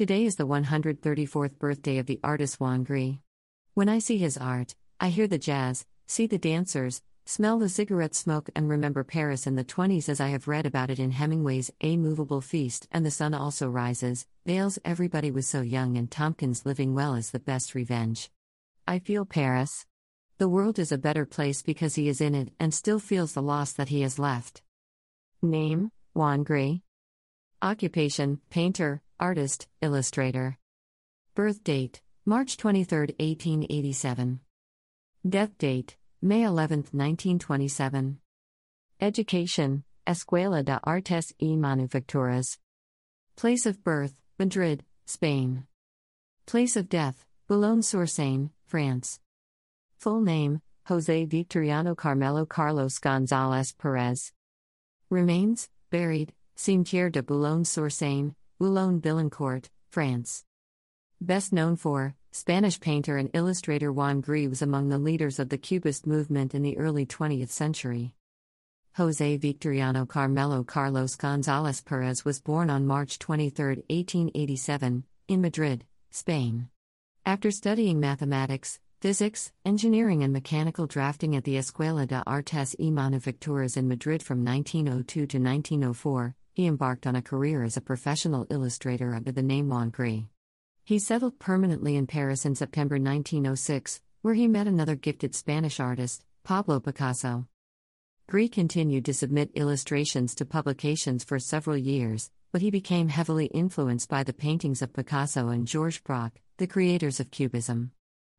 Today is the 134th birthday of the artist Juan Gris. When I see his art, I hear the jazz, see the dancers, smell the cigarette smoke, and remember Paris in the 20s as I have read about it in Hemingway's A Moveable Feast and The Sun Also Rises. Vaill's Everybody Was So Young and Tomkins Living Well is the best revenge. I feel Paris. The world is a better place because he is in it and still feels the loss that he has left. Name Juan Gris. Occupation Painter, Artist, Illustrator. Birth date March 23, 1887. Death date May 11, 1927. Education Escuela de Artes y Manufacturas. Place of birth Madrid, Spain. Place of death Boulogne-sur-Seine, France. Full name Jose Victoriano Carmelo Carlos Gonzalez Perez. Remains buried Cimetière de Boulogne-sur-Seine, Boulogne-Billancourt, France. Best known for, Spanish painter and illustrator Juan Gris was among the leaders of the Cubist movement in the early 20th century. Jose Victoriano Carmelo Carlos González Pérez was born on March 23, 1887, in Madrid, Spain. After studying mathematics, physics, engineering, and mechanical drafting at the Escuela de Artes y Manufacturas in Madrid from 1902 to 1904, he embarked on a career as a professional illustrator under the name Gris. He settled permanently in Paris in September 1906, where he met another gifted Spanish artist, Pablo Picasso. Gris continued to submit illustrations to publications for several years, but he became heavily influenced by the paintings of Picasso and Georges Braque, the creators of Cubism.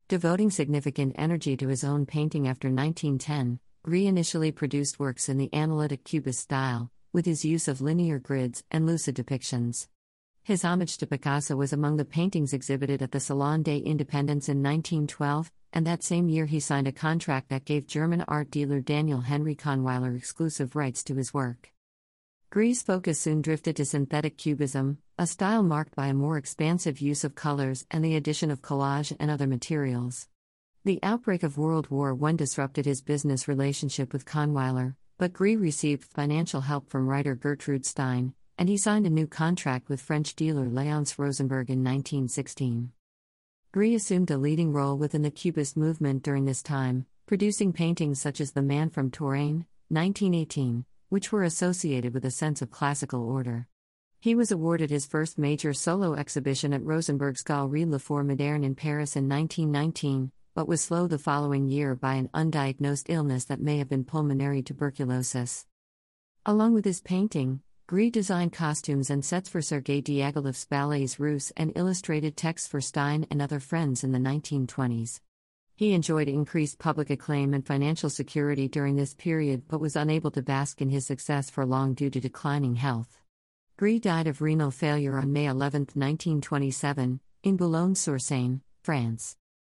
Devoting significant energy to his own painting after 1910, Gris initially produced works in the analytic Cubist style, with his use of linear grids and lucid depictions. His homage to Picasso was among the paintings exhibited at the Salon des Independents in 1912, and that same year he signed a contract that gave German art dealer Daniel Henry Kahnweiler exclusive rights to his work. Gris's focus soon drifted to synthetic cubism, a style marked by a more expansive use of colors and the addition of collage and other materials. The outbreak of World War I disrupted his business relationship with Kahnweiler, but Gris received financial help from writer Gertrude Stein, and he signed a new contract with French dealer Léonce Rosenberg in 1916. Gris assumed a leading role within the Cubist movement during this time, producing paintings such as The Man from Touraine, 1918, which were associated with a sense of classical order. He was awarded his first major solo exhibition at Rosenberg's Galerie L'Effort Moderne in Paris in 1919, but was slowed the following year by an undiagnosed illness that may have been pulmonary tuberculosis. Along with his painting, Gris designed costumes and sets for Sergei Diaghilev's ballets Russes and illustrated texts for Stein and other friends in the 1920s. He enjoyed increased public acclaim and financial security during this period but was unable to bask in his success for long due to declining health. Gris died of renal failure on May 11, 1927, in Boulogne sur Seine, France.